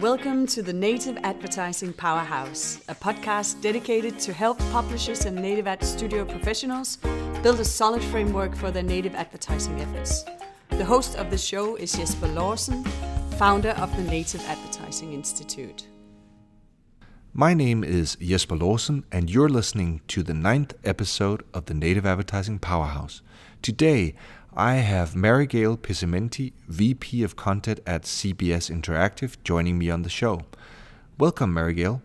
Welcome to the Native Advertising Powerhouse, a podcast dedicated to help publishers and native ad studio professionals build a solid framework for their native advertising efforts. The host of the show is Jesper Laursen, founder of the Native Advertising Institute. My name is Jesper Laursen, and you're listening to the ninth episode of the Native Advertising Powerhouse. Today, I have Marigail Pezzimenti, VP of Content at CBS Interactive, joining me on the show. Welcome, Marigail.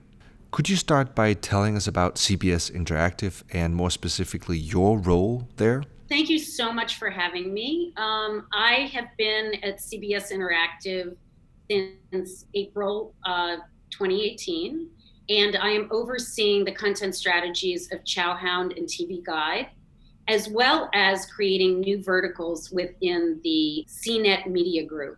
Could you start by telling us about CBS Interactive and more specifically your role there? Thank you so much for having me. Um, I have been at CBS Interactive since April uh, 2018, and I am overseeing the content strategies of Chowhound and TV Guide as well as creating new verticals within the CNET Media Group.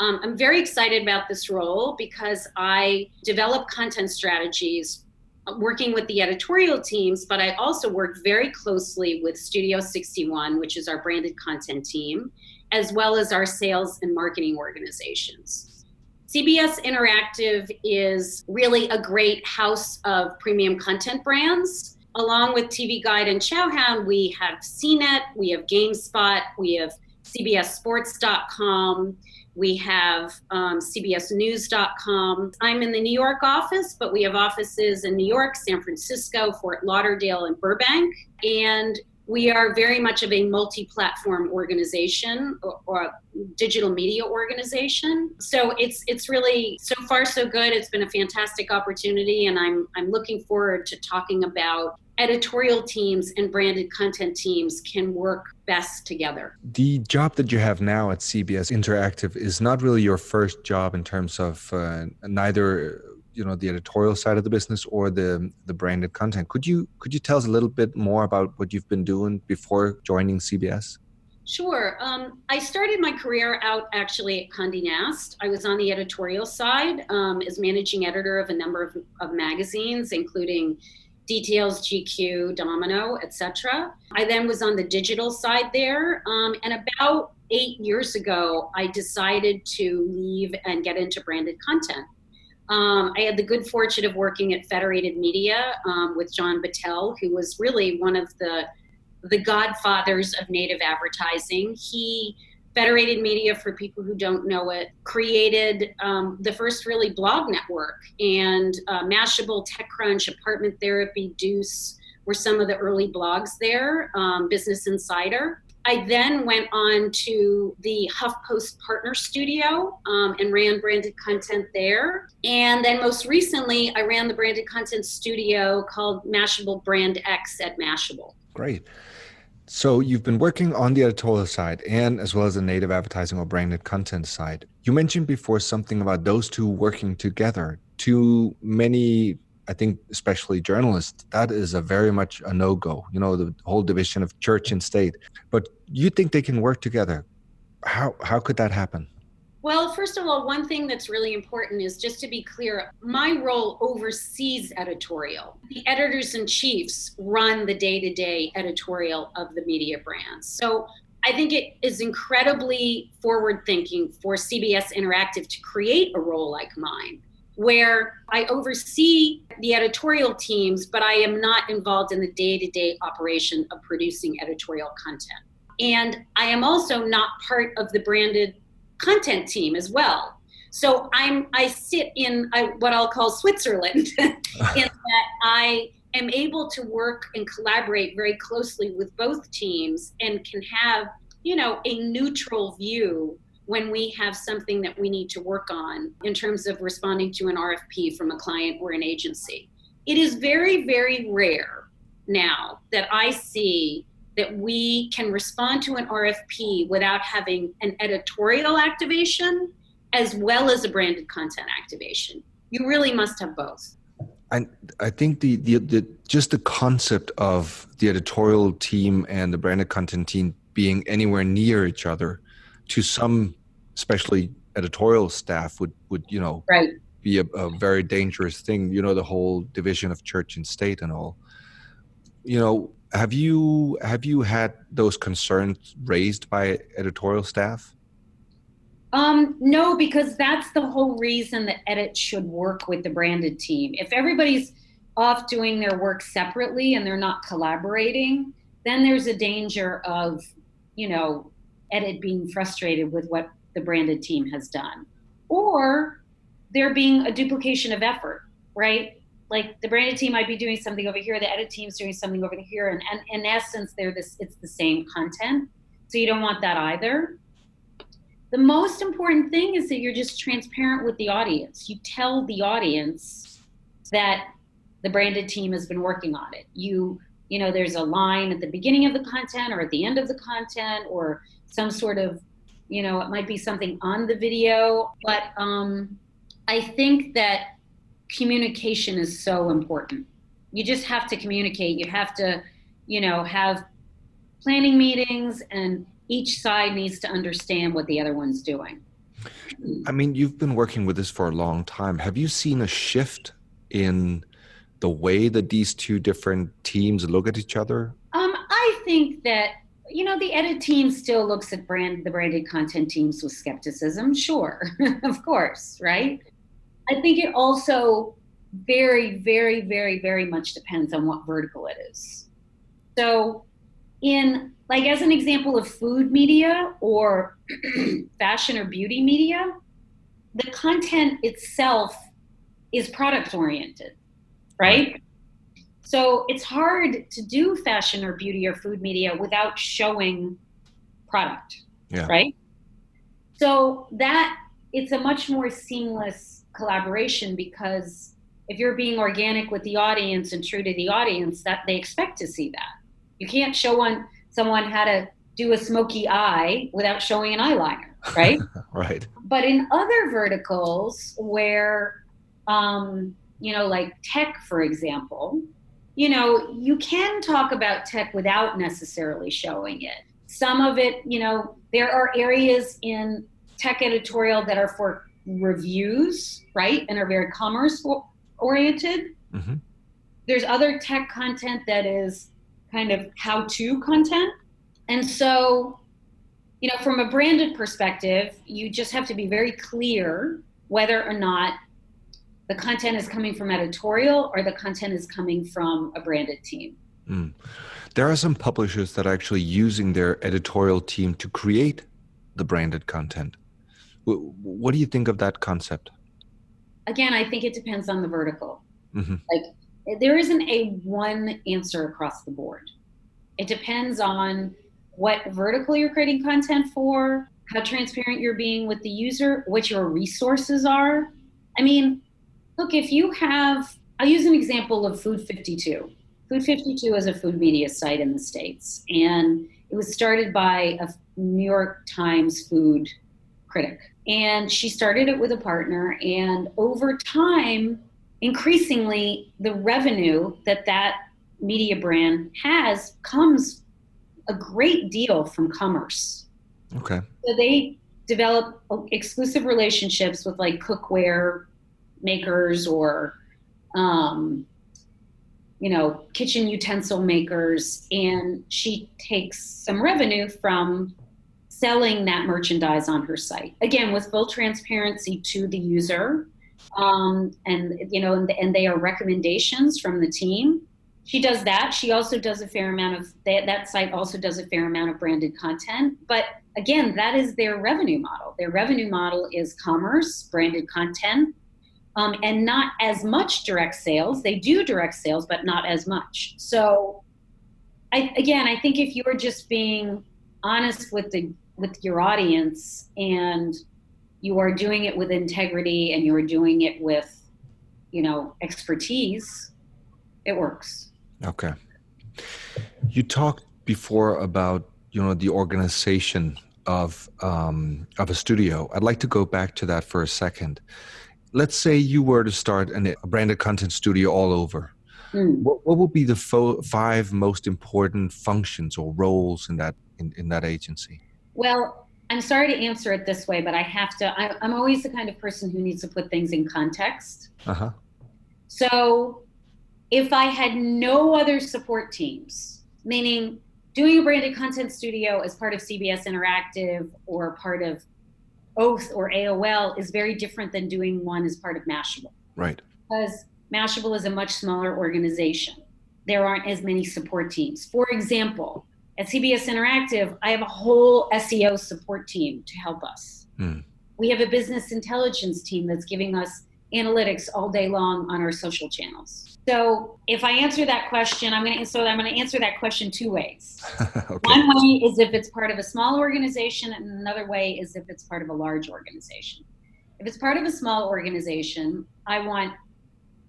Um, I'm very excited about this role because I develop content strategies uh, working with the editorial teams, but I also work very closely with Studio 61, which is our branded content team, as well as our sales and marketing organizations. CBS Interactive is really a great house of premium content brands along with TV Guide and Chowhound, we have CNET, we have GameSpot, we have CBSSports.com, we have um, CBSNews.com. I'm in the New York office, but we have offices in New York, San Francisco, Fort Lauderdale, and Burbank. And we are very much of a multi-platform organization or, or, digital media organization so it's it's really so far so good it's been a fantastic opportunity and i'm i'm looking forward to talking about editorial teams and branded content teams can work best together. The job that you have now at CBS Interactive is not really your first job in terms of uh, neither you know the editorial side of the business or the the branded content. Could you could you tell us a little bit more about what you've been doing before joining CBS? Sure. Um, I started my career out actually at Condé Nast. I was on the editorial side um, as managing editor of a number of, of magazines, including Details, GQ, Domino, etc. I then was on the digital side there, um, and about eight years ago, I decided to leave and get into branded content. Um, I had the good fortune of working at Federated Media um, with John Battelle, who was really one of the the godfathers of native advertising. He Federated Media, for people who don't know it, created um, the first really blog network. And uh, Mashable, TechCrunch, Apartment Therapy, Dooce were some of the early blogs there, um, Business Insider. I then went on to the HuffPost Partner Studio um, and ran branded content there. And then most recently, I ran the branded content studio called Mashable Brand X at Mashable. Great. So you've been working on the editorial side and as well as the native advertising or branded content side. You mentioned before something about those two working together. To many, I think, especially journalists, that is a very much a no-go. You know, the whole division of church and state. But you think they can work together? How how could that happen? Well, first of all, one thing that's really important is just to be clear my role oversees editorial. The editors in chiefs run the day to day editorial of the media brands. So I think it is incredibly forward thinking for CBS Interactive to create a role like mine, where I oversee the editorial teams, but I am not involved in the day to day operation of producing editorial content. And I am also not part of the branded content team as well. So I'm I sit in I, what I'll call Switzerland, in that I am able to work and collaborate very closely with both teams and can have you know a neutral view when we have something that we need to work on in terms of responding to an RFP from a client or an agency. It is very, very rare now that I see that we can respond to an RFP without having an editorial activation as well as a branded content activation. You really must have both. I I think the, the the just the concept of the editorial team and the branded content team being anywhere near each other to some especially editorial staff would would you know right. be a, a very dangerous thing you know the whole division of church and state and all you know have you have you had those concerns raised by editorial staff? Um, no, because that's the whole reason that edit should work with the branded team. If everybody's off doing their work separately and they're not collaborating, then there's a danger of, you know, edit being frustrated with what the branded team has done. Or there being a duplication of effort, right? Like the branded team might be doing something over here, the edit team's doing something over here, and, and in essence, they're this it's the same content. So you don't want that either. The most important thing is that you're just transparent with the audience. You tell the audience that the branded team has been working on it. You you know there's a line at the beginning of the content or at the end of the content or some sort of you know it might be something on the video but um, i think that communication is so important. You just have to communicate. You have to you know have planning meetings and each side needs to understand what the other one's doing. I mean you've been working with this for a long time. Have you seen a shift in the way that these two different teams look at each other? Um, i think that you know the edit team still looks at brand the branded content teams with skepticism sure of course right? I think it also very very very very much depends on what vertical it is. So in like as an example of food media or fashion or beauty media the content itself is product oriented right so it's hard to do fashion or beauty or food media without showing product, yeah. right? So that it's a much more seamless collaboration because if you're being organic with the audience and true to the audience, that they expect to see that. You can't show on someone how to do a smoky eye without showing an eyeliner, right? right. But in other verticals where, um, you know, like tech, for example, you know, you can talk about tech without necessarily showing it. Some of it, you know, there are areas in tech editorial that are for reviews, right, and are very commerce oriented. Mm-hmm. There's other tech content that is kind of how to content. And so, you know, from a branded perspective, you just have to be very clear whether or not the content is coming from editorial or the content is coming from a branded team. Mm. There are some publishers that are actually using their editorial team to create the branded content. What do you think of that concept? Again, I think it depends on the vertical. Mm-hmm. Like, there isn't a one answer across the board. It depends on what vertical you're creating content for, how transparent you're being with the user, what your resources are. I mean, look, if you have, I'll use an example of Food 52. Food 52 is a food media site in the States, and it was started by a New York Times food critic. And she started it with a partner, and over time, increasingly, the revenue that that media brand has comes a great deal from commerce. Okay. So they develop exclusive relationships with like cookware makers or um, you know kitchen utensil makers. And she takes some revenue from selling that merchandise on her site. Again with full transparency to the user. Um, and you know and, and they are recommendations from the team. She does that. She also does a fair amount of that, that site also does a fair amount of branded content. But again that is their revenue model. Their revenue model is commerce branded content um, and not as much direct sales. They do direct sales, but not as much. So, I, again, I think if you're just being honest with the with your audience and you are doing it with integrity and you are doing it with, you know, expertise, it works. Okay. You talked before about you know the organization of um, of a studio. I'd like to go back to that for a second let's say you were to start an, a branded content studio all over. Mm. What, what would be the fo- five most important functions or roles in that in, in that agency? Well, I'm sorry to answer it this way, but I have to. I, am always the kind of person who needs to put things in context. Uh-huh. So, if I had no other support teams, meaning doing a branded content studio as part of CBS Interactive or part of Oath or AOL is very different than doing one as part of Mashable. Right. Because Mashable is a much smaller organization. There aren't as many support teams. For example, at CBS Interactive, I have a whole SEO support team to help us. Hmm. We have a business intelligence team that's giving us analytics all day long on our social channels. So if I answer that question, I'm going to so I'm going to answer that question two ways. okay. One way is if it's part of a small organization, and another way is if it's part of a large organization. If it's part of a small organization, I want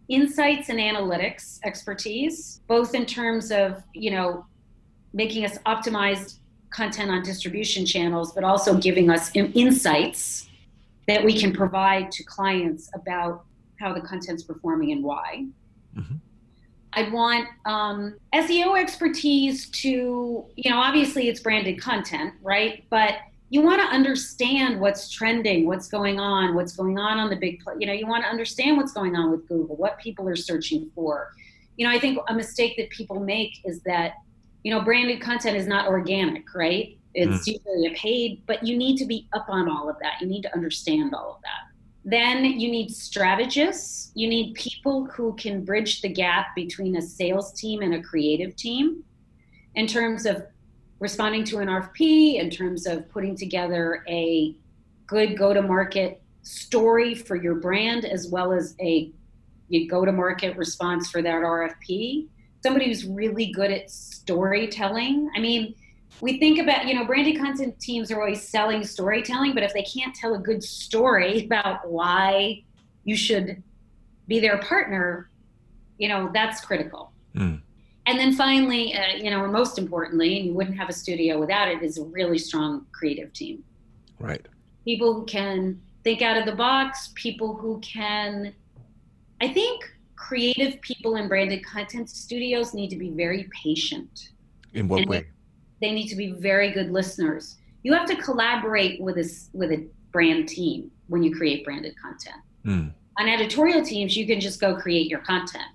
insights and analytics expertise, both in terms of, you know, making us optimized content on distribution channels, but also giving us insights that we can provide to clients about how the content's performing and why. Mhm. I'd want um, SEO expertise to, you know, obviously it's branded content, right? But you want to understand what's trending, what's going on, what's going on on the big, pl- you know, you want to understand what's going on with Google, what people are searching for. You know, I think a mistake that people make is that, you know, branded content is not organic, right? It's mm. usually a paid, but you need to be up on all of that. You need to understand all of that. Then you need strategists. You need people who can bridge the gap between a sales team and a creative team in terms of responding to an RFP, in terms of putting together a good go to market story for your brand, as well as a go to market response for that RFP. Somebody who's really good at storytelling. I mean, we think about you know branded content teams are always selling storytelling but if they can't tell a good story about why you should be their partner you know that's critical Mm. and then finally uh, you know and most importantly and you wouldn't have a studio without it is a really strong creative team Right. people who can think out of the box people who can i think creative people in branded content studios need to be very patient In what And way? They need to be very good listeners. You have to collaborate with a with a brand team when you create branded content. Mm. On editorial teams, you can just go create your content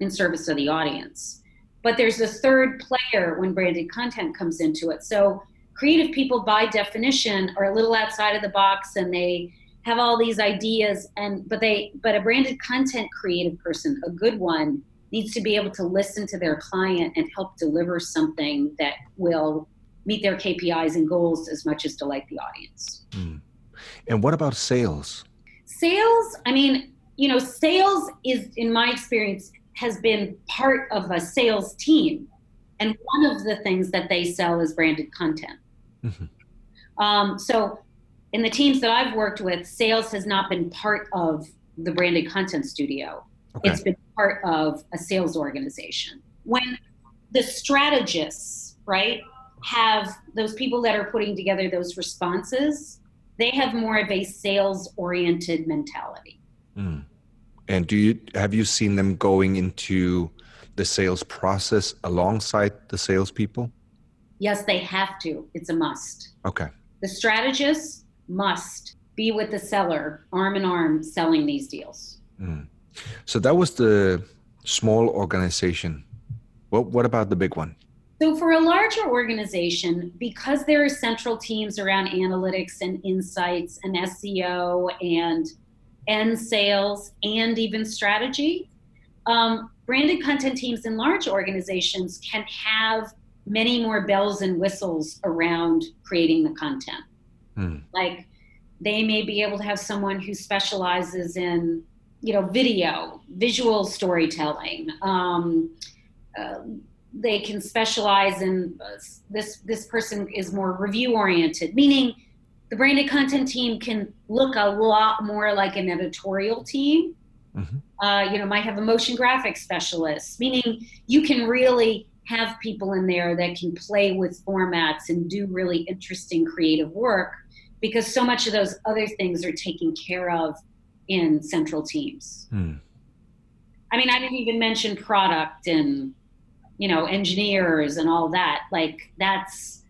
in service of the audience. But there's a third player when branded content comes into it. So creative people by definition are a little outside of the box and they have all these ideas and but they but a branded content creative person, a good one, needs to be able to listen to their client and help deliver something that will meet their KPIs and goals as much as delight the audience. Mm. And what about sales? Sales, I mean, you know, sales is, in my experience, has been part of a sales team. And one of the things that they sell is branded content. Mhm. Um, so, in the teams that I've worked with, sales has not been part of the branded content studio. Okay. It's been part of a sales organization. When the strategists, right, have those people that are putting together those responses, they have more of a sales oriented mentality. Mm. And do you have you seen them going into the sales process alongside the salespeople? Yes, they have to. It's a must. Okay. The strategists must be with the seller, arm in arm, selling these deals. Mm. So that was the small organization. What what about the big one? So, for a larger organization, because there are central teams around analytics and insights and SEO and and sales and even strategy, um, branded content teams in large organizations can have many more bells and whistles around creating the content. Hmm. Like they may be able to have someone who specializes in, you know, video, visual storytelling. Um, uh, they can specialize in uh, this. This person is more review oriented, meaning the branded content team can look a lot more like an editorial team. Mhm. Uh, you know, might have a motion graphics specialist, meaning you can really have people in there that can play with formats and do really interesting creative work because so much of those other things are taken care of in central teams. Hmm. I mean, I didn't even mention product and you know engineers and all that. Like that's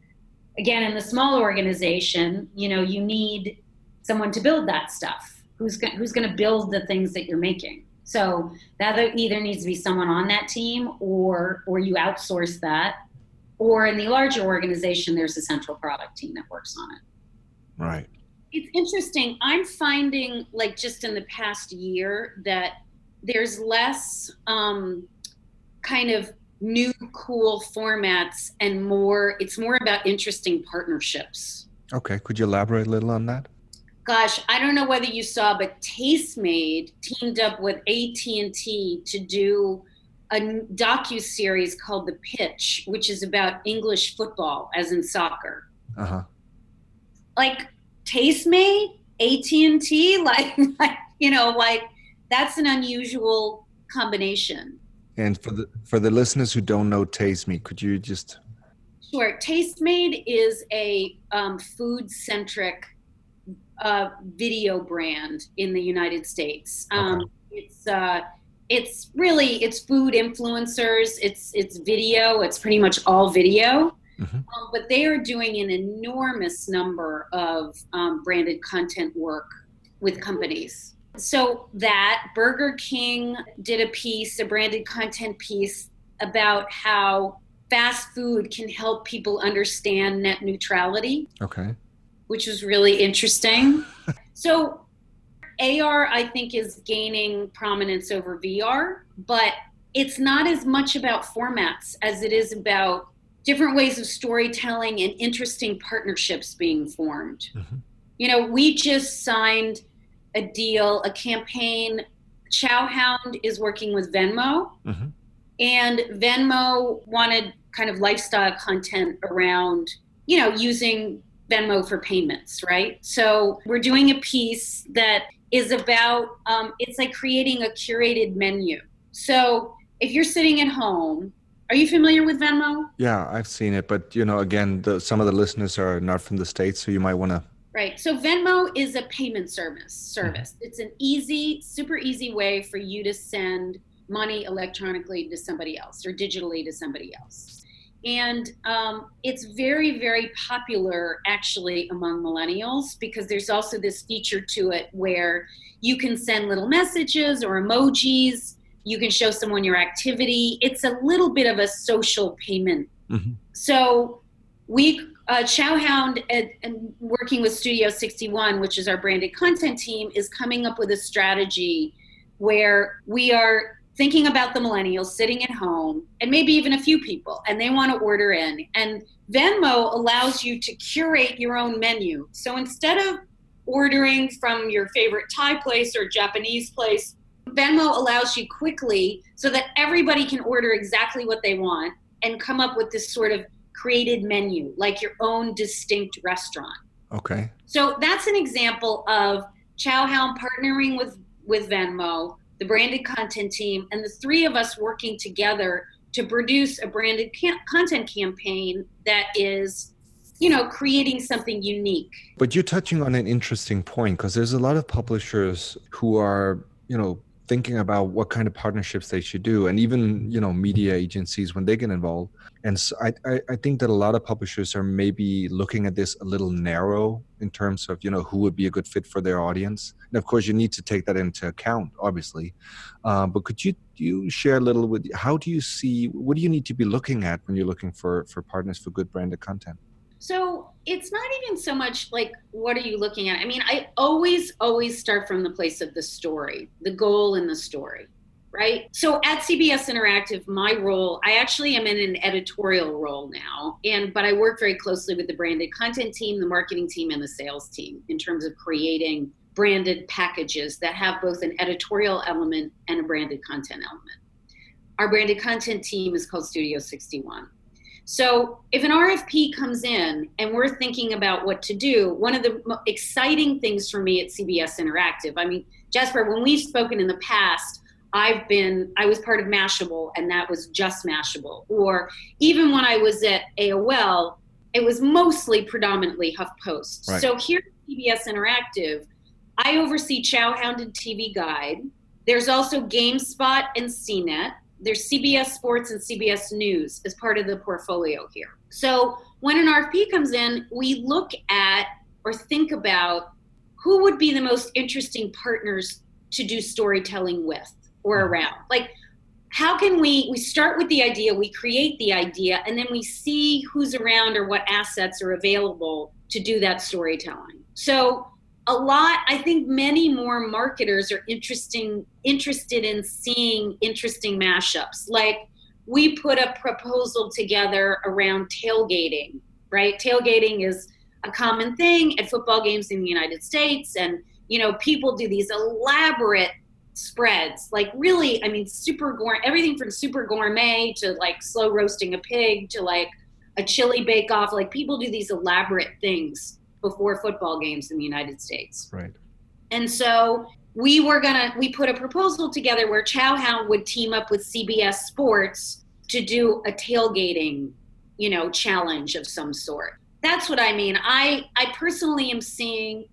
again in the small organization, you know, you need someone to build that stuff. Who's go- who's going to build the things that you're making? So that either needs to be someone on that team, or or you outsource that, or in the larger organization, there's a central product team that works on it. Right. It's interesting. I'm finding, like, just in the past year, that there's less um, kind of new, cool formats and more, it's more about interesting partnerships. Okay. Could you elaborate a little on that? Gosh, I don't know whether you saw, but Tastemade teamed up with AT&T to do a docu series called The Pitch, which is about English football, as in soccer. Uh huh. Like Tastemade, AT and T, like, like you know, like that's an unusual combination. And for the for the listeners who don't know Tastemade, could you just Sure. Tastemade is a um, food centric uh, video brand in the United States. Um, okay. It's uh, it's really it's food influencers. It's it's video. It's pretty much all video. Mm-hmm. Um, but they are doing an enormous number of um, branded content work with companies. So that Burger King did a piece, a branded content piece about how fast food can help people understand net neutrality. Okay. Which was really interesting. so AR, I think, is gaining prominence over VR, but it's not as much about formats as it is about different ways of storytelling and interesting partnerships being formed. Mm-hmm. You know, we just signed a deal, a campaign. Chowhound is working with Venmo, mm-hmm. and Venmo wanted kind of lifestyle content around, you know, using Venmo for payments, right? So we're doing a piece that is about um, it's like creating a curated menu. So if you're sitting at home, are you familiar with Venmo? Yeah, I've seen it, but you know, again, the, some of the listeners are not from the states, so you might want to. Right. So Venmo is a payment service. Service. Mm-hmm. It's an easy, super easy way for you to send money electronically to somebody else or digitally to somebody else. And um, it's very, very popular actually among millennials because there's also this feature to it where you can send little messages or emojis. You can show someone your activity. It's a little bit of a social payment. Mm-hmm. So we, uh, Chowhound, and, and working with Studio 61, which is our branded content team, is coming up with a strategy where we are thinking about the millennials sitting at home and maybe even a few people and they want to order in and venmo allows you to curate your own menu so instead of ordering from your favorite thai place or japanese place venmo allows you quickly so that everybody can order exactly what they want and come up with this sort of created menu like your own distinct restaurant. Okay. So that's an example of chowhound partnering with with venmo the branded content team, and the three of us working together to produce a branded ca- content campaign that is you know creating something unique. But you're touching on an interesting point because there's a lot of publishers who are you know thinking about what kind of partnerships they should do and even you know media agencies when they get involved. And so I, I, I think that a lot of publishers are maybe looking at this a little narrow in terms of you know who would be a good fit for their audience. And of course you need to take that into account obviously. Uh, but could you you share a little with how do you see what do you need to be looking at when you're looking for for partners for good branded content so it's not even so much like what are you looking at? I mean, I always, always start from the place of the story, the goal in the story, right? So at CBS Interactive, my role, I actually am in an editorial role now, and but I work very closely with the branded content team, the marketing team, and the sales team in terms of creating branded packages that have both an editorial element and a branded content element. Our branded content team is called Studio 61 so if an RFP comes in and we're thinking about what to do, one of the exciting things for me at CBS Interactive, I mean, Jasper, when we've spoken in the past, I've been, I was part of Mashable and that was just Mashable. Or even when I was at AOL, it was mostly predominantly HuffPost. Right. So here at CBS Interactive, I oversee Chowhound and TV Guide. There's also GameSpot and CNET there's CBS Sports and CBS News as part of the portfolio here. So when an RFP comes in, we look at or think about who would be the most interesting partners to do storytelling with or mm-hmm. around. Like how can we we start with the idea, we create the idea and then we see who's around or what assets are available to do that storytelling. So a lot i think many more marketers are interesting interested in seeing interesting mashups. Like we put a proposal together around tailgating right? Tailgating is a common thing at football games in the united states and you know people do these elaborate spreads like really i mean super gourmet everything from super gourmet to like slow roasting a pig to like a chili bake off like people do these elaborate things before football games in the United States. Right. And so we were gonna we put a proposal together where Chowhound would team up with CBS Sports to do a tailgating, you know, challenge of some sort. That's what I mean. I I personally am seeing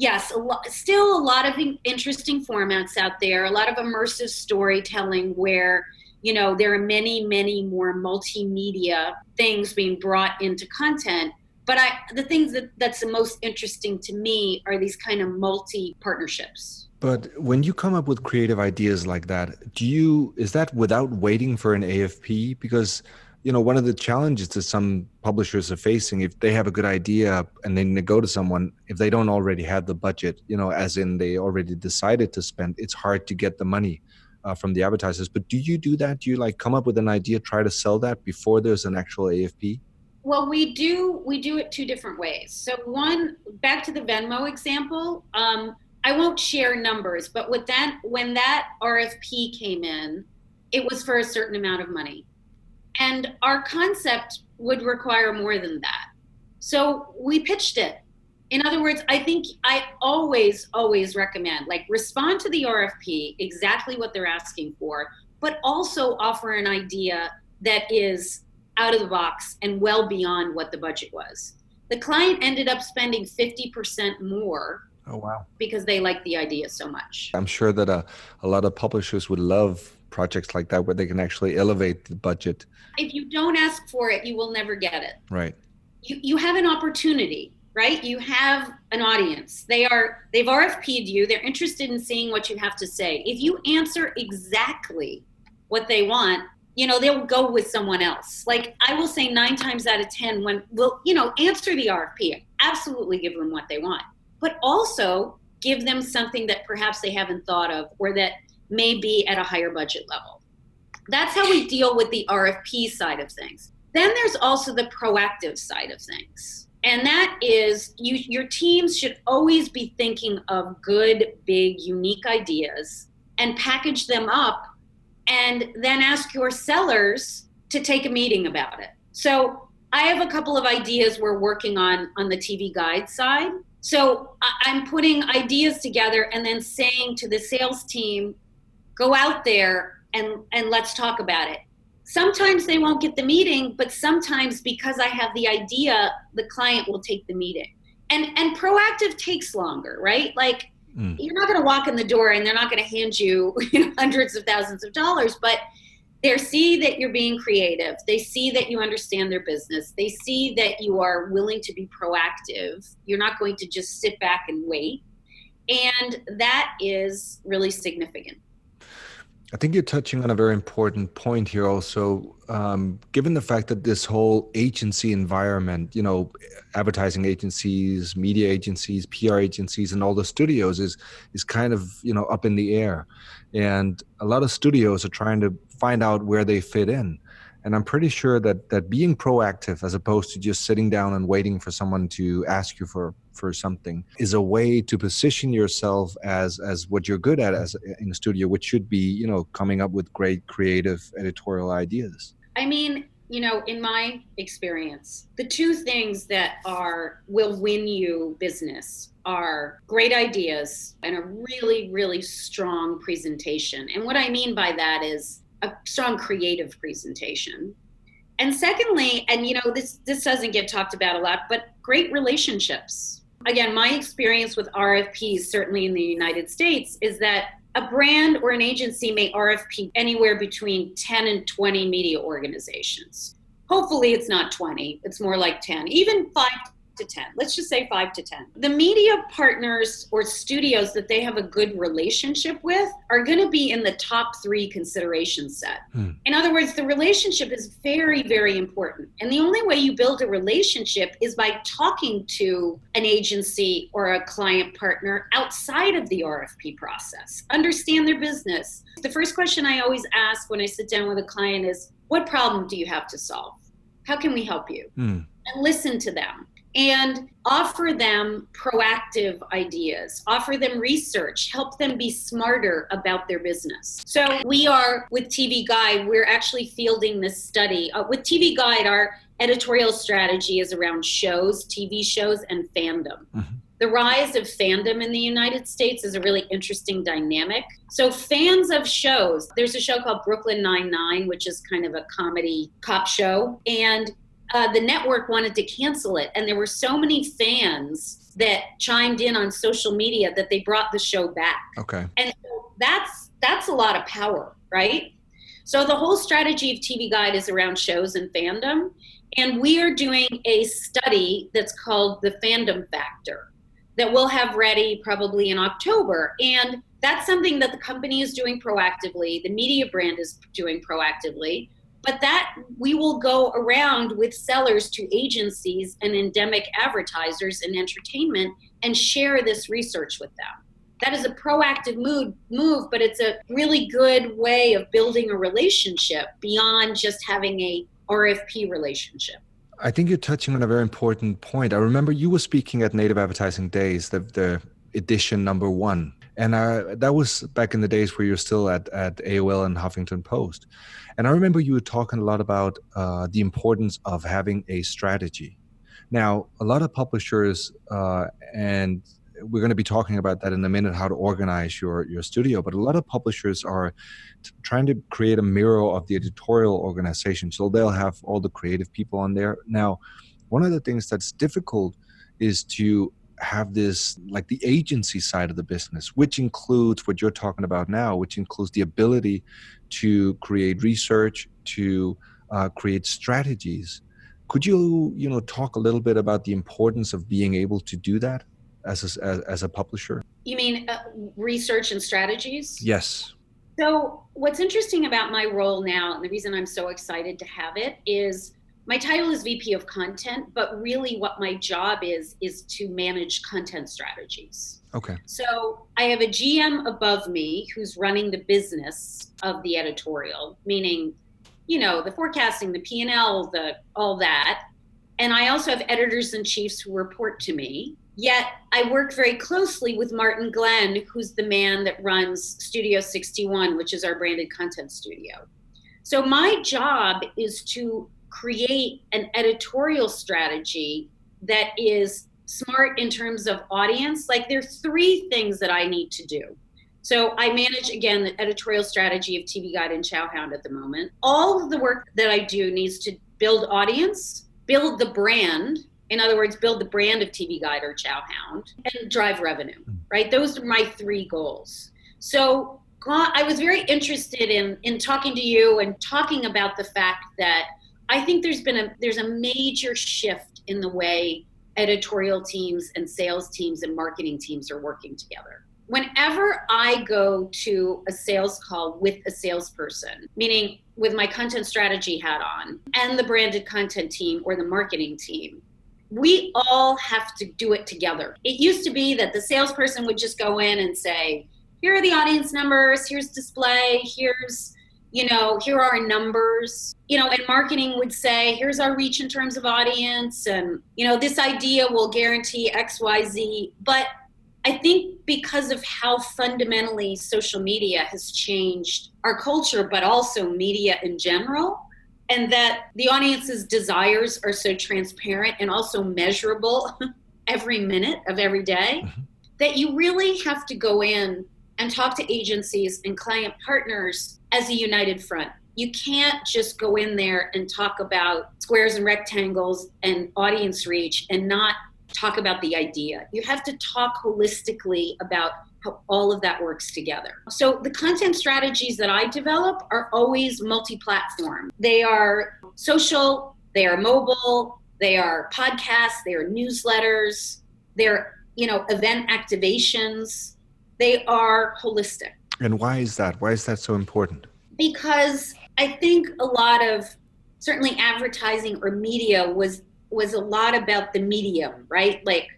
yes, a lot, still a lot of interesting formats out there, a lot of immersive storytelling where you know there are many many more multimedia things being brought into content but I, the things that that's the most interesting to me are these kind of multi partnerships. But when you come up with creative ideas like that, do you is that without waiting for an RFP? Because you know one of the challenges that some publishers are facing if they have a good idea and then they go to someone if they don't already have the budget you know as in they already decided to spend it's hard to get the money uh, from the advertisers but do you do that do you like come up with an idea try to sell that before there's an actual rfp well, we do we do it two different ways. So one, back to the Venmo example. Um, I won't share numbers, but with that, when that RFP came in, it was for a certain amount of money, and our concept would require more than that. So we pitched it. In other words, I think I always, always recommend like respond to the RFP exactly what they're asking for, but also offer an idea that is out of the box and well beyond what the budget was. The client ended up spending 50% more. Oh, wow. Because they liked the idea so much. I'm sure that a, uh, a lot of publishers would love projects like that where they can actually elevate the budget. If you don't ask for it, you will never get it. Right. You, you have an opportunity right you have an audience they are they've rfp'd you they're interested in seeing what you have to say if you answer exactly what they want you know they'll go with someone else. Like i will say nine times out of ten when we'll you know answer the rfp absolutely give them what they want. But also give them something that perhaps they haven't thought of or that may be at a higher budget level. That's how we deal with the rfp side of things. Then there's also the proactive side of things. And that is you your teams should always be thinking of good big unique ideas and package them up and then ask your sellers to take a meeting about it. So I have a couple of ideas we're working on on the TV guide side. So I'm putting ideas together and then saying to the sales team, go out there and, and let's talk about it. Sometimes they won't get the meeting, but sometimes because I have the idea, the client will take the meeting. And and proactive takes longer, right? Like Mm. You're not going to walk in the door and they're not going to hand you, you know, hundreds of thousands of dollars, but they see that you're being creative. They see that you understand their business. They see that you are willing to be proactive. You're not going to just sit back and wait. And that is really significant. I think you're touching on a very important point here also. Um, given the fact that this whole agency environment, you know, advertising agencies, media agencies, PR agencies, and all the studios is is kind of you know up in the air, and a lot of studios are trying to find out where they fit in and i'm pretty sure that that being proactive as opposed to just sitting down and waiting for someone to ask you for for something is a way to position yourself as as what you're good at as in a studio which should be you know coming up with great creative editorial ideas i mean you know in my experience the two things that are will win you business are great ideas and a really really strong presentation and what i mean by that is a strong creative presentation. And secondly, and you know, this this doesn't get talked about a lot, but great relationships. Again, my experience with RFPs, certainly in the United States, is that a brand or an agency may RFP anywhere between 10 and 20 media organizations. Hopefully, it's not 20, it's more like 10, even 5 to 10. Let's just say five to 10. The media partners or studios that they have a good relationship with are going to be in the top three consideration set. Hmm. In other words, the relationship is very, very important. And the only way you build a relationship is by talking to an agency or a client partner outside of the RFP process, understand their business. The first question I always ask when I sit down with a client is, What problem do you have to solve? How can we help you? Mm. And listen to them and offer them proactive ideas, offer them research, help them be smarter about their business. So, we are with TV Guide, we're actually fielding this study. Uh, with TV Guide, our editorial strategy is around shows, TV shows, and fandom. Mm-hmm. The rise of fandom in the United States is a really interesting dynamic. So, fans of shows, there's a show called Brooklyn Nine-Nine, which is kind of a comedy cop show. And uh, the network wanted to cancel it. And there were so many fans that chimed in on social media that they brought the show back. Okay. And so that's that's a lot of power, right? So the whole strategy of TV Guide is around shows and fandom. And we are doing a study that's called the Fandom Factor that we'll have ready probably in October. And that's something that the company is doing proactively, the media brand is doing proactively. But that we will go around with sellers to agencies and endemic advertisers in entertainment and share this research with them. That is a proactive move, move, but it's a really good way of building a relationship beyond just having a RFP relationship. I think you're touching on a very important point. I remember you were speaking at Native Advertising Days, the, the edition number one. And that was back in the days where you're still at, at AOL and Huffington Post. And I remember you were talking a lot about uh, the importance of having a strategy. Now, a lot of publishers uh, and we're going to be talking about that in a minute how to organize your your studio but a lot of publishers are t- trying to create a mirror of the editorial organization so they'll have all the creative people on there now one of the things that's difficult is to have this like the agency side of the business which includes what you're talking about now which includes the ability to create research to uh, create strategies could you you know talk a little bit about the importance of being able to do that as a, as, as a publisher? You mean uh, research and strategies? Yes. So, what's interesting about my role now, and the reason I'm so excited to have it, is my title is VP of Content, but really what my job is, is to manage content strategies. Okay. So, I have a GM above me who's running the business of the editorial, meaning, you know, the forecasting, the P&L, the all that. And I also have editors in chiefs who report to me Yet I work very closely with Martin Glenn, who's the man that runs Studio 61, which is our branded content studio. So my job is to create an editorial strategy that is smart in terms of audience. Like there are three things that I need to do. So I manage again the editorial strategy of TV Guide and Chowhound at the moment. All of the work that I do needs to build audience, build the brand, in other words, build the brand of TV Guide or Chowhound and drive revenue, right? Those are my three goals. So I was very interested in in talking to you and talking about the fact that I think there's been a there's a major shift in the way editorial teams and sales teams and marketing teams are working together. Whenever I go to a sales call with a salesperson, meaning with my content strategy hat on and the branded content team or the marketing team, we all have to do it together. It used to be that the salesperson would just go in and say, here are the audience numbers, here's display, here's, you know, here are numbers. You know, and marketing would say, here's our reach in terms of audience, and, you know, this idea will guarantee XYZ. But I think because of how fundamentally social media has changed our culture, but also media in general, and that the audience's desires are so transparent and also measurable every minute of every day mm-hmm. that you really have to go in and talk to agencies and client partners as a united front. You can't just go in there and talk about squares and rectangles and audience reach and not talk about the idea. You have to talk holistically about how all of that works together. So the content strategies that I develop are always multi-platform. They are social, they are mobile, they are podcasts, they are newsletters, they're, you know, event activations. They are holistic. And why is that? Why is that so important? Because I think a lot of certainly advertising or media was was a lot about the medium, right? Like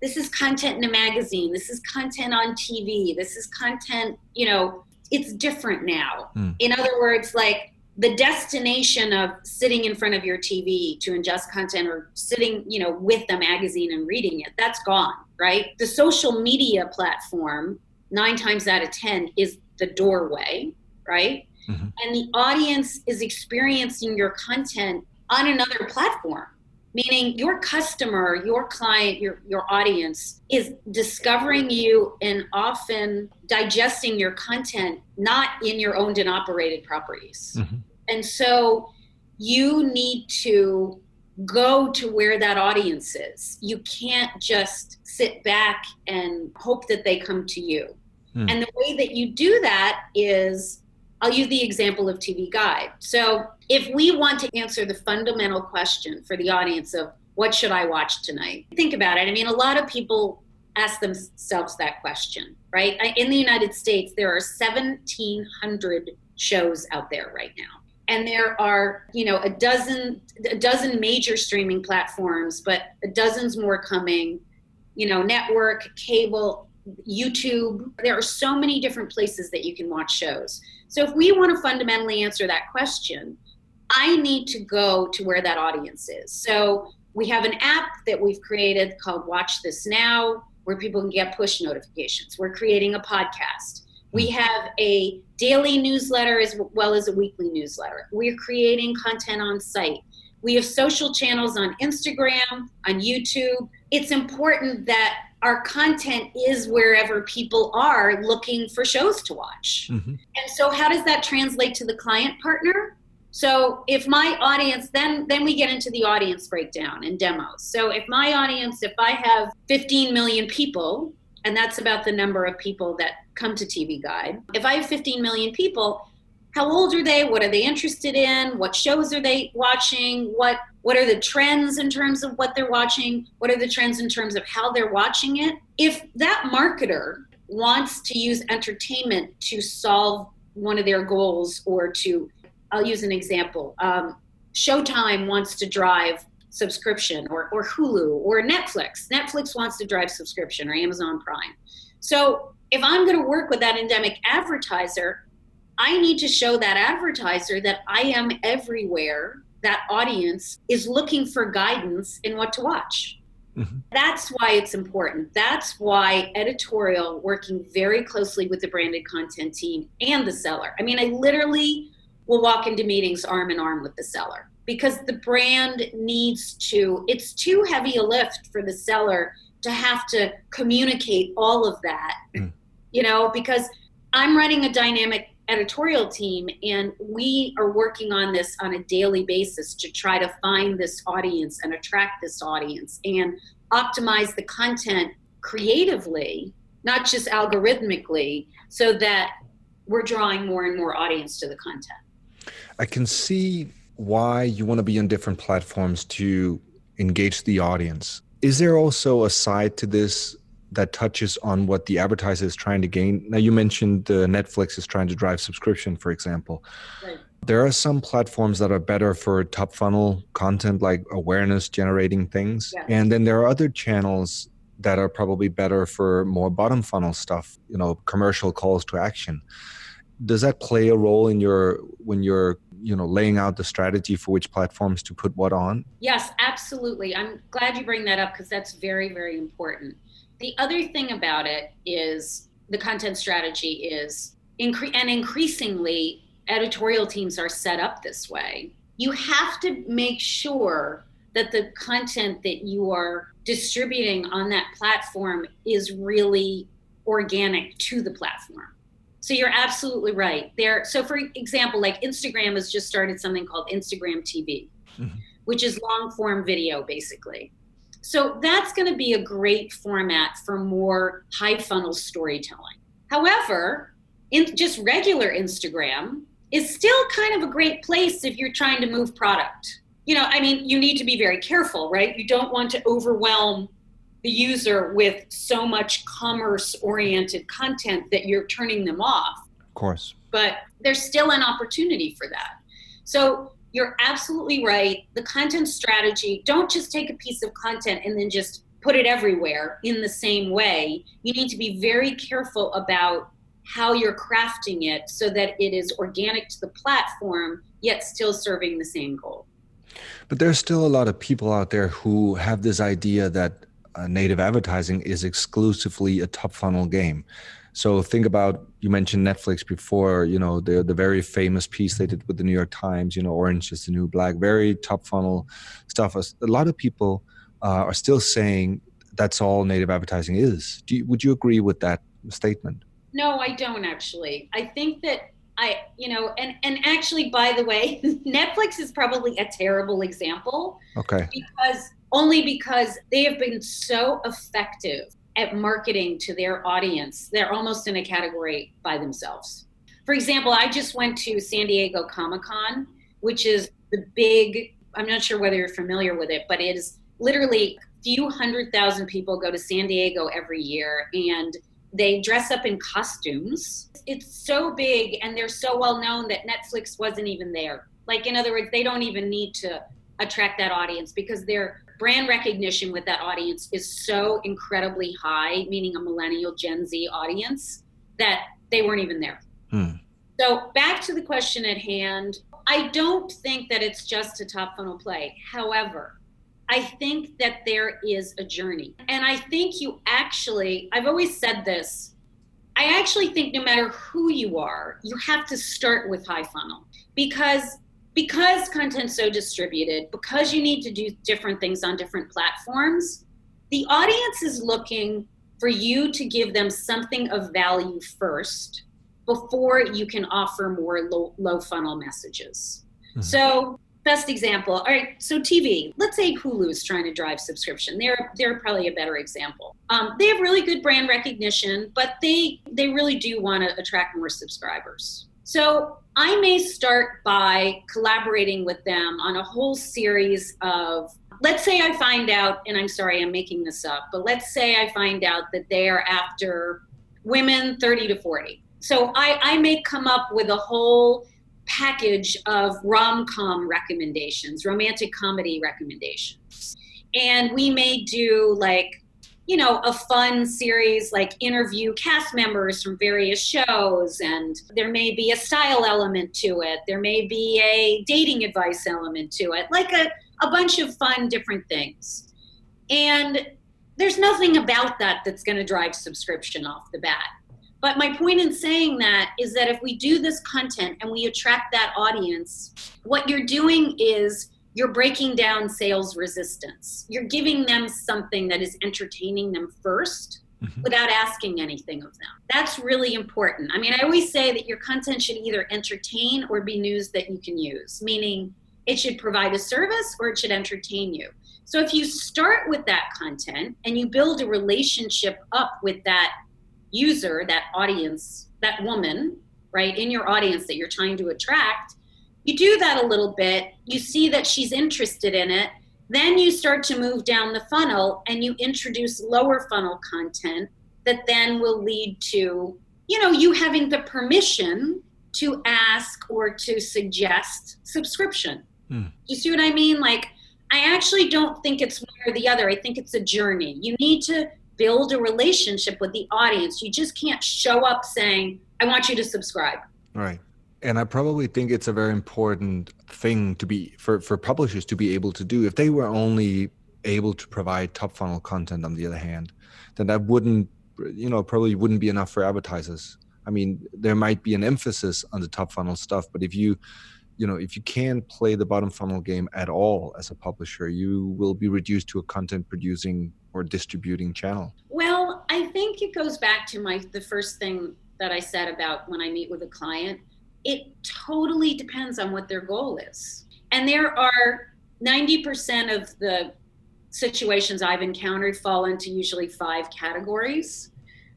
this is content in a magazine, this is content on TV, this is content, you know, it's different now. Mm. In other words, like the destination of sitting in front of your TV to ingest content or sitting, you know, with a magazine and reading it, that's gone, right? The social media platform, nine times out of 10, is the doorway, right? Mm-hmm. And the audience is experiencing your content on another platform meaning your customer your client your your audience is discovering you and often digesting your content not in your owned and operated properties mm-hmm. and so you need to go to where that audience is you can't just sit back and hope that they come to you mm. and the way that you do that is I'll use the example of TV Guide. So, if we want to answer the fundamental question for the audience of what should I watch tonight? Think about it. I mean, a lot of people ask themselves that question, right? In the United States, there are 1,700 shows out there right now. And there are, you know, a dozen, a dozen major streaming platforms, but dozens more coming. You know, network, cable, YouTube. There are so many different places that you can watch shows. So if we want to fundamentally answer that question, I need to go to where that audience is. So we have an app that we've created called Watch This Now, where people can get push notifications. We're creating a podcast. We have a daily newsletter as well as a weekly newsletter. We're creating content on site. We have social channels on Instagram, on YouTube. It's important that our content is wherever people are looking for shows to watch. Mm-hmm. And so how does that translate to the client partner? So if my audience then then we get into the audience breakdown and demos. So if my audience if I have 15 million people and that's about the number of people that come to TV Guide. If I have 15 million people, how old are they? What are they interested in? What shows are they watching? What what are the trends in terms of what they're watching? What are the trends in terms of how they're watching it? If that marketer wants to use entertainment to solve one of their goals or to, I'll use an example. Um, Showtime wants to drive subscription or, or Hulu or Netflix. Netflix wants to drive subscription or Amazon Prime. So if I'm going to work with that endemic advertiser, I need to show that advertiser that I am everywhere that audience is looking for guidance in what to watch. Mm-hmm. That's why it's important. That's why editorial working very closely with the branded content team and the seller. I mean, I literally will walk into meetings arm in arm with the seller because the brand needs to, it's too heavy a lift for the seller to have to communicate all of that, mm. you know, because I'm running a dynamic editorial team and we are working on this on a daily basis to try to find this audience and attract this audience and optimize the content creatively not just algorithmically so that we're drawing more and more audience to the content. I can see why you want to be on different platforms to engage the audience. Is there also a side to this that touches on what the advertiser is trying to gain. Now, you mentioned uh, Netflix is trying to drive subscription, for example. Right. There are some platforms that are better for top funnel content, like awareness generating things. Yeah. And then there are other channels that are probably better for more bottom funnel stuff, you know, commercial calls to action. Does that play a role in your when you're you know laying out the strategy for which platforms to put what on yes absolutely i'm glad you bring that up because that's very very important the other thing about it is the content strategy is incre- and increasingly editorial teams are set up this way. You have to make sure that the content that you are distributing on that platform is really organic to the platform. So you're absolutely right. There so for example, like Instagram has just started something called Instagram TV, mm-hmm. which is long form video basically. So that's going to be a great format for more high funnel storytelling. However, in just regular Instagram is still kind of a great place if you're trying to move product, you know, I mean, you need to be very careful, right? You don't want to overwhelm the user with so much commerce oriented content that you're turning them off. Of course. But there's still an opportunity for that. So you're absolutely right. The content strategy, don't just take a piece of content and then just put it everywhere in the same way. You need to be very careful about how you're crafting it so that it is organic to the platform, yet still serving the same goal. But there's still a lot of people out there who have this idea that native advertising is exclusively a top funnel game. So think about you mentioned Netflix before. You know the the very famous piece they did with the New York Times. You know, Orange is the New Black. Very top funnel stuff. A lot of people uh, are still saying that's all native advertising is. You, would you agree with that statement? No, I don't actually. I think that I, you know, and and actually, by the way, Netflix is probably a terrible example. Okay. Because only because they have been so effective at marketing to their audience, they're almost in a category by themselves. For example, I just went to San Diego Comic Con, which is the big. I'm not sure whether you're familiar with it, but it is literally a few hundred thousand people go to San Diego every year, and they dress up in costumes. It's so big and they're so well known that Netflix wasn't even there. Like, in other words, they don't even need to attract that audience because their brand recognition with that audience is so incredibly high, meaning a millennial Gen Z audience, that they weren't even there. Hmm. So, back to the question at hand, I don't think that it's just a top funnel play. However, I think that there is a journey. And I think you actually, I've always said this, I actually think no matter who you are, you have to start with high funnel because because content's so distributed, because you need to do different things on different platforms, the audience is looking for you to give them something of value first before you can offer more low, low funnel messages. Mm-hmm. So best example all right so tv let's say hulu is trying to drive subscription they're they're probably a better example um, they have really good brand recognition but they they really do want to attract more subscribers so i may start by collaborating with them on a whole series of let's say i find out and i'm sorry i'm making this up but let's say i find out that they are after women 30 to 40 so i i may come up with a whole package of rom com recommendations, romantic comedy recommendations. And we may do like, you know, a fun series like interview cast members from various shows, and there may be a style element to it. There may be a dating advice element to it, like a, a bunch of fun different things. And there's nothing about that that's going to drive subscription off the bat. But my point in saying that is that if we do this content and we attract that audience, what you're doing is you're breaking down sales resistance. You're giving them something that is entertaining them 1st mm-hmm. without asking anything of them. That's really important. I mean, I always say that your content should either entertain or be news that you can use, meaning it should provide a service or it should entertain you. So if you start with that content and you build a relationship up with that user, that audience, that woman, right, in your audience that you're trying to attract, you do that a little bit, you see that she's interested in it, then you start to move down the funnel and you introduce lower funnel content that then will lead to, you know, you having the permission to ask or to suggest subscription. Hmm. You see what I mean? Like, I actually don't think it's one or the other. I think it's a journey. You need to build a relationship with the audience. You just can't show up saying, I want you to subscribe. Right. And I probably think it's a very important thing to be for, for publishers to be able to do. If they were only able to provide top funnel content on the other hand, then that wouldn't you know probably wouldn't be enough for advertisers. I mean, there might be an emphasis on the top funnel stuff, but if you you know if you can't play the bottom funnel game at all as a publisher you will be reduced to a content producing or distributing channel well i think it goes back to my the first thing that i said about when i meet with a client it totally depends on what their goal is and there are 90% of the situations i've encountered fall into usually five categories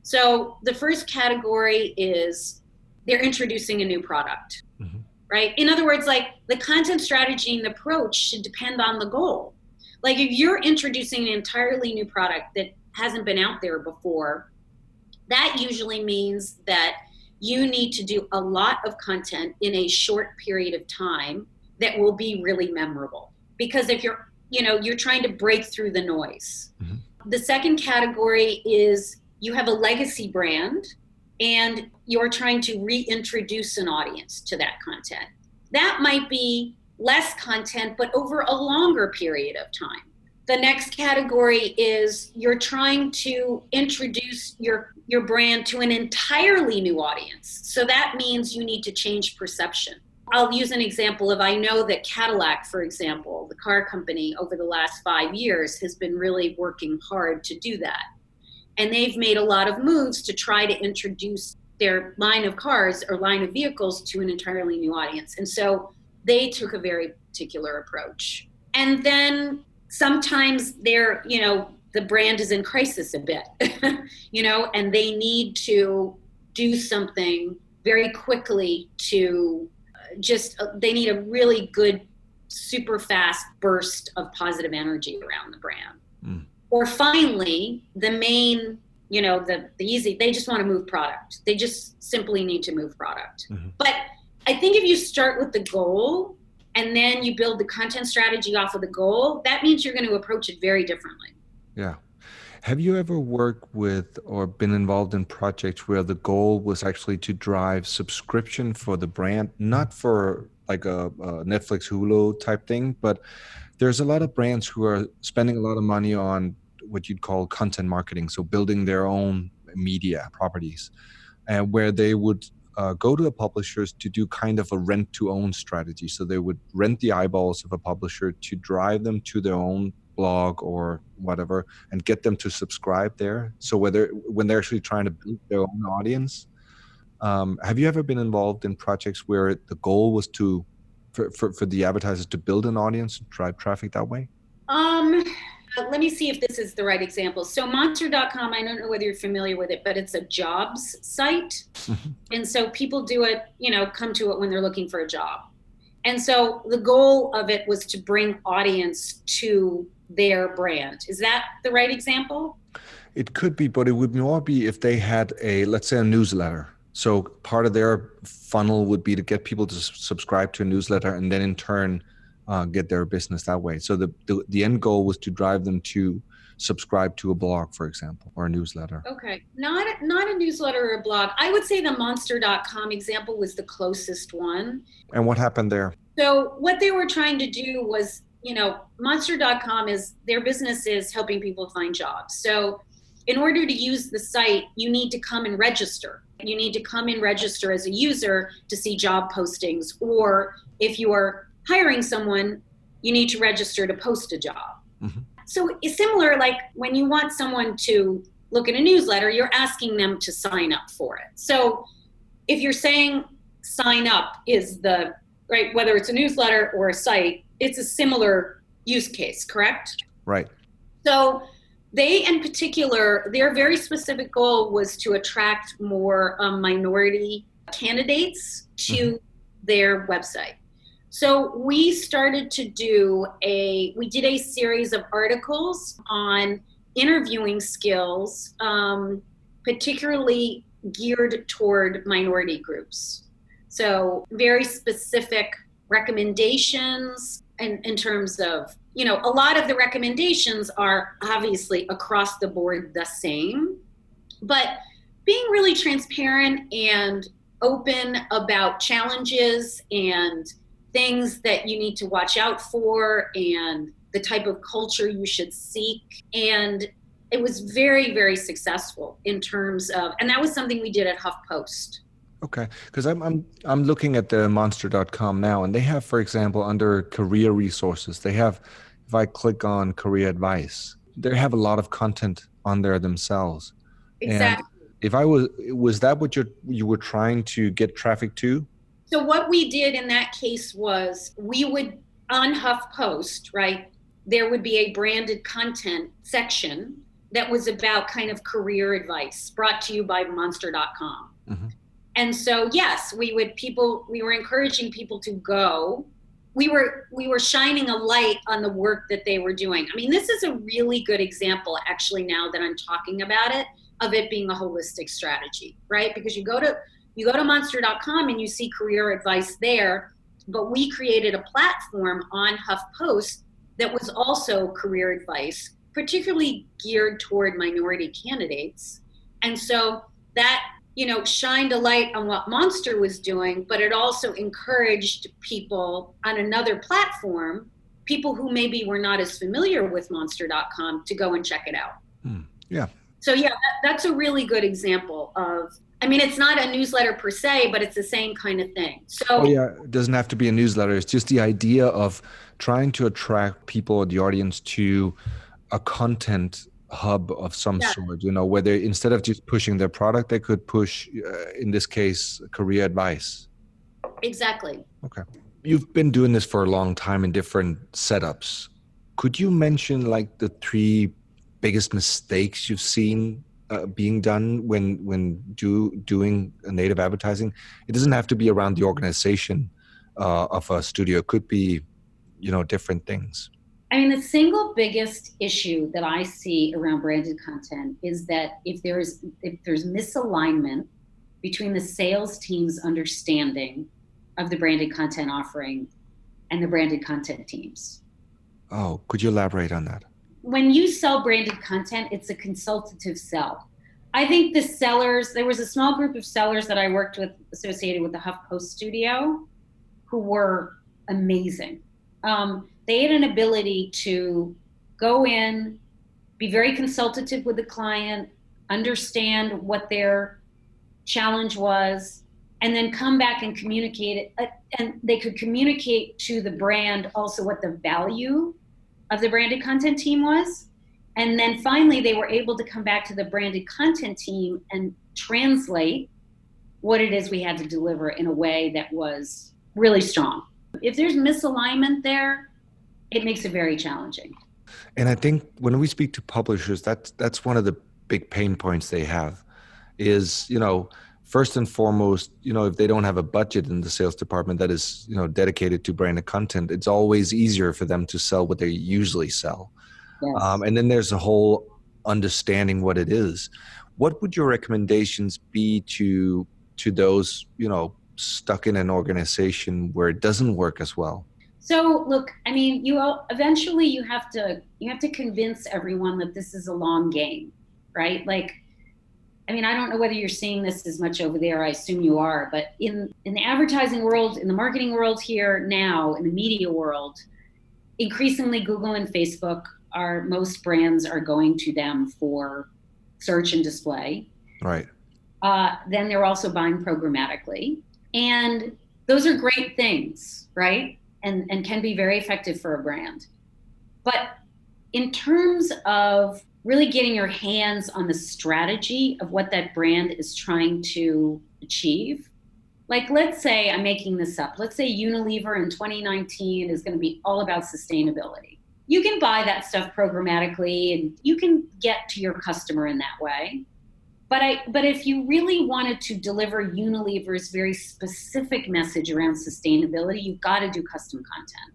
so the first category is they're introducing a new product mm-hmm right? In other words, like the content strategy and the approach should depend on the goal. Like if you're introducing an entirely new product that hasn't been out there before, that usually means that you need to do a lot of content in a short period of time that will be really memorable. Because if you're, you know, you're trying to break through the noise. Mm-hmm. The second category is you have a legacy brand and you're trying to reintroduce an audience to that content. That might be less content, but over a longer period of time. The next category is you're trying to introduce your, your brand to an entirely new audience. So that means you need to change perception. I'll use an example of I know that Cadillac, for example, the car company, over the last five years has been really working hard to do that. And they've made a lot of moves to try to introduce their line of cars or line of vehicles to an entirely new audience. And so they took a very particular approach. And then sometimes they're, you know, the brand is in crisis a bit, you know, and they need to do something very quickly to uh, just, uh, they need a really good, super fast burst of positive energy around the brand. Mm. Or finally, the main, you know, the, the easy, they just want to move product. They just simply need to move product. Mm-hmm. But I think if you start with the goal and then you build the content strategy off of the goal, that means you're going to approach it very differently. Yeah. Have you ever worked with or been involved in projects where the goal was actually to drive subscription for the brand, not for like a, a Netflix Hulu type thing, but there's a lot of brands who are spending a lot of money on what you'd call content marketing, so building their own media properties, and where they would uh, go to the publishers to do kind of a rent to own strategy. So they would rent the eyeballs of a publisher to drive them to their own blog or whatever and get them to subscribe there. So whether when they're actually trying to build their own audience, um, have you ever been involved in projects where the goal was to for, for, for the advertisers to build an audience, and drive traffic that way? Um, let me see if this is the right example. So monster.com, I don't know whether you're familiar with it, but it's a jobs site. Mm-hmm. And so people do it, you know, come to it when they're looking for a job. And so the goal of it was to bring audience to their brand. Is that the right example? It could be, but it would more be if they had a, let's say, a newsletter. So part of their funnel would be to get people to subscribe to a newsletter and then in turn uh, get their business that way. So the, the, the end goal was to drive them to subscribe to a blog, for example, or a newsletter. Okay, not a, not a newsletter or a blog. I would say the Monster.com example was the closest one. And what happened there? So what they were trying to do was, you know, Monster.com is their business is helping people find jobs. So in order to use the site, you need to come and register. You need to come and register as a user to see job postings, or if you are hiring someone, you need to register to post a job. Mm-hmm. So it's similar, like when you want someone to look at a newsletter, you're asking them to sign up for it. So if you're saying sign up is the right, whether it's a newsletter or a site, it's a similar use case, correct? Right. So they, in particular, their very specific goal was to attract more um, minority candidates to mm-hmm. their website. So we started to do a, we did a series of articles on interviewing skills, um, particularly geared toward minority groups. So very specific recommendations in, in terms of, you know, a lot of the recommendations are obviously across the board the same, but being really transparent and open about challenges and things that you need to watch out for and the type of culture you should seek. And it was very, very successful in terms of, and that was something we did at HuffPost. Okay, because I'm I'm I'm looking at the monster.com now, and they have, for example, under career resources, they have. If I click on career advice, they have a lot of content on there themselves. Exactly. And if I was was that what you you were trying to get traffic to? So what we did in that case was we would on HuffPost, right? There would be a branded content section that was about kind of career advice brought to you by monster.com. Mm-hmm. And so, yes, we would people, we were encouraging people to go. We were we were shining a light on the work that they were doing. I mean, this is a really good example, actually. Now that I'm talking about it, of it being a holistic strategy, right? Because you go to you go to monster.com and you see career advice there, but we created a platform on HuffPost that was also career advice, particularly geared toward minority candidates. And so that, you know, shined a light on what Monster was doing, but it also encouraged people on another platform, people who maybe were not as familiar with monster.com to go and check it out. Hmm. Yeah. So yeah, that, that's a really good example of I mean, it's not a newsletter per se, but it's the same kind of thing. So, oh, yeah, it doesn't have to be a newsletter. It's just the idea of trying to attract people the audience to a content hub of some yeah. sort. You know, whether instead of just pushing their product, they could push, uh, in this case, career advice. Exactly. Okay. You've been doing this for a long time in different setups. Could you mention like the three biggest mistakes you've seen uh, being done when when do doing native advertising? It doesn't have to be around the organization uh, of a studio. It could be you know different things. I mean the single biggest issue that i see around branded content is that if there's if there's misalignment between the sales team's understanding of the branded content offering and the branded content teams. Oh could you elaborate on that when you sell branded content, it's a consultative sell. I think the sellers, there was a small group of sellers that I worked with associated with the HuffPost studio who were amazing. Um, they had an ability to go in, be very consultative with the client, understand what their challenge was, and then come back and communicate it. Uh, and they could communicate to the brand also what the value of the branded content team was. And then finally, they were able to come back to the branded content team and translate what it is we had to deliver in a way that was really strong. If there's misalignment there, it makes it very challenging. And I think when we speak to publishers, that's that's one of the big pain points they have is, you know, first and foremost, you know, if they don't have a budget in the sales department that is, you know, dedicated to branded content, it's always easier for them to sell what they usually sell. Yes. Um, and then there's a whole understanding what it is. What would your recommendations be to to those, you know, stuck in an organization where it doesn't work as well? So look, I mean, you all, eventually you have to you have to convince everyone that this is a long game, right? Like I mean, I don't know whether you're seeing this as much over there. I assume you are, but in in the advertising world, in the marketing world here now, in the media world, increasingly Google and Facebook are most brands are going to them for search and display. Right. Uh, then they're also buying programmatically, and those are great things, right? And and can be very effective for a brand. But in terms of really getting your hands on the strategy of what that brand is trying to achieve. Like, let's say I'm making this up. Let's say Unilever in 2019 is going to be all about sustainability. You can buy that stuff programmatically and you can get to your customer in that way. But I but if you really wanted to deliver Unilever's very specific message around sustainability, you've got to do custom content.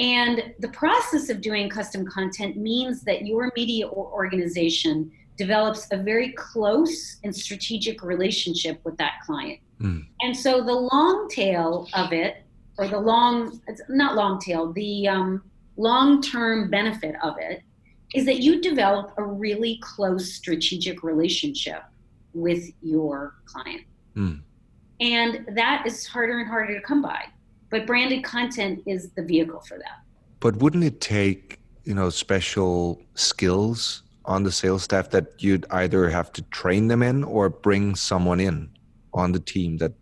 And the process of doing custom content means that your media organization develops a very close and strategic relationship with that client. Mm. And so the long tail of it, or the long, not long tail, the um, long term benefit of it is that you develop a really close strategic relationship with your client. Mm. And that is harder and harder to come by but branded content is the vehicle for that. But wouldn't it take, you know, special skills on the sales staff that you'd either have to train them in or bring someone in on the team that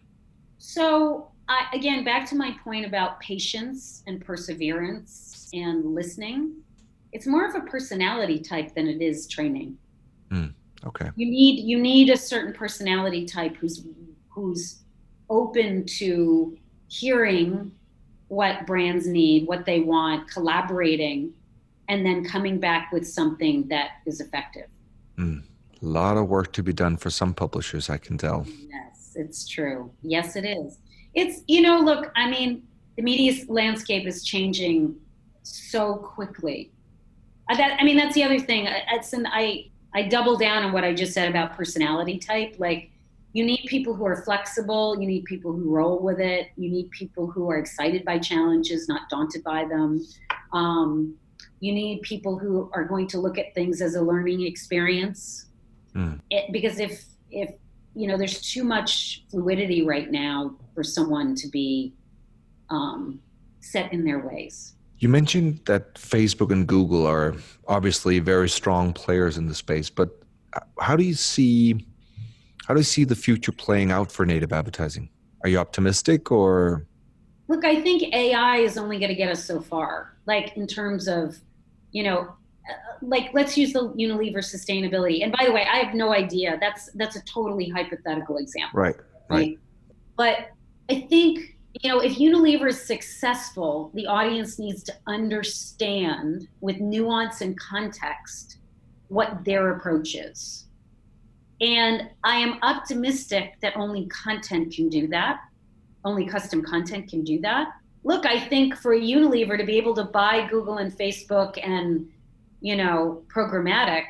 So, I, again, back to my point about patience and perseverance and listening. It's more of a personality type than it is training. Mm, okay. You need you need a certain personality type who's who's open to hearing what brands need, what they want, collaborating, and then coming back with something that is effective. Mm. A lot of work to be done for some publishers, I can tell. Yes, it's true. Yes, it is. It's you know, look, I mean, the media landscape is changing so quickly. Uh, that I mean, that's the other thing. It's an I I double down on what I just said about personality type. Like, you need people who are flexible. You need people who roll with it. You need people who are excited by challenges, not daunted by them. Um, you need people who are going to look at things as a learning experience. Mm. It, because if if you know, there's too much fluidity right now for someone to be um, set in their ways. You mentioned that Facebook and Google are obviously very strong players in the space, but how do you see how do you see the future playing out for native advertising? Are you optimistic or Look, I think AI is only going to get us so far. Like in terms of, you know, uh, like let's use the Unilever sustainability. And by the way, I have no idea. That's that's a totally hypothetical example. Right. Right. But I think you know, if Unilever is successful, the audience needs to understand with nuance and context what their approach is. And I am optimistic that only content can do that. Only custom content can do that. Look, I think for Unilever to be able to buy Google and Facebook and, you know, programmatic,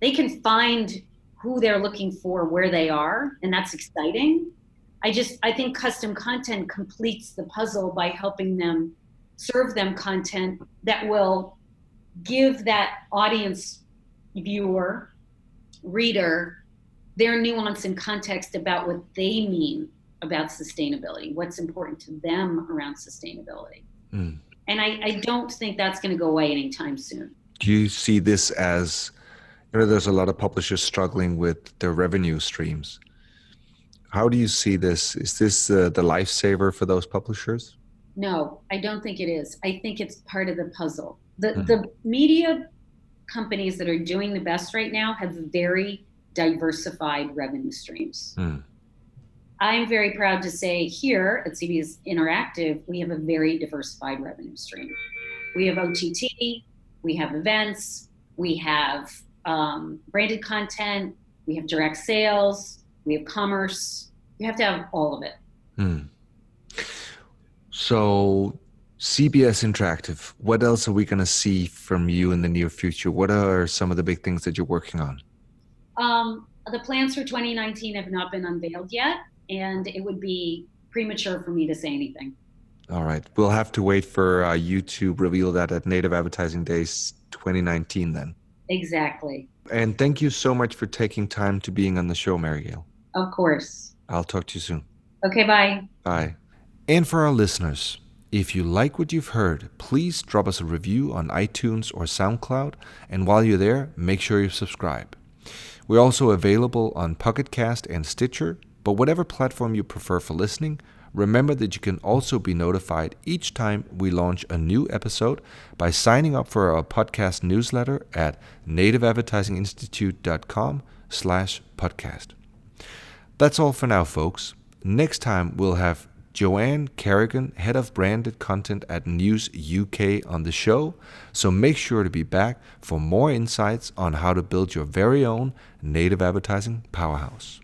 they can find who they're looking for where they are, and that's exciting. I just I think custom content completes the puzzle by helping them serve them content that will give that audience viewer reader their nuance and context about what they mean about sustainability what's important to them around sustainability mm. and I, I don't think that's going to go away anytime soon do you see this as you know there's a lot of publishers struggling with their revenue streams how do you see this? Is this uh, the lifesaver for those publishers? No, I don't think it is. I think it's part of the puzzle. The mm-hmm. the media companies that are doing the best right now have very diversified revenue streams. Mm. I'm very proud to say here at CBS Interactive, we have a very diversified revenue stream. We have OTT, we have events, we have um, branded content, we have direct sales, we have commerce. You have to have all of it. Hmm. So, CBS Interactive, what else are we going to see from you in the near future? What are some of the big things that you're working on? Um, the plans for 2019 have not been unveiled yet, and it would be premature for me to say anything. All right. We'll have to wait for uh, you to reveal that at Native Advertising Days 2019 then. Exactly. And thank you so much for taking time to being on the show, Mary Gail. Of course. I'll talk to you soon. Okay, bye. Bye. And for our listeners, if you like what you've heard, please drop us a review on iTunes or SoundCloud. And while you're there, make sure you subscribe. We're also available on Pocket Cast and Stitcher, but whatever platform you prefer for listening, remember that you can also be notified each time we launch a new episode by signing up for our podcast newsletter at nativeadvertisinginstitute.com slash podcast. That's all for now, folks. Next time, we'll have Joanne Kerrigan, head of branded content at News UK, on the show. So make sure to be back for more insights on how to build your very own native advertising powerhouse.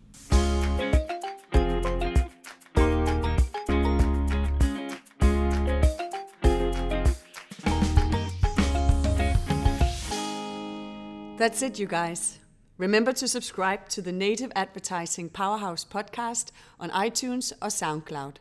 That's it, you guys. Remember to subscribe to the Native Advertising Powerhouse podcast on iTunes or SoundCloud.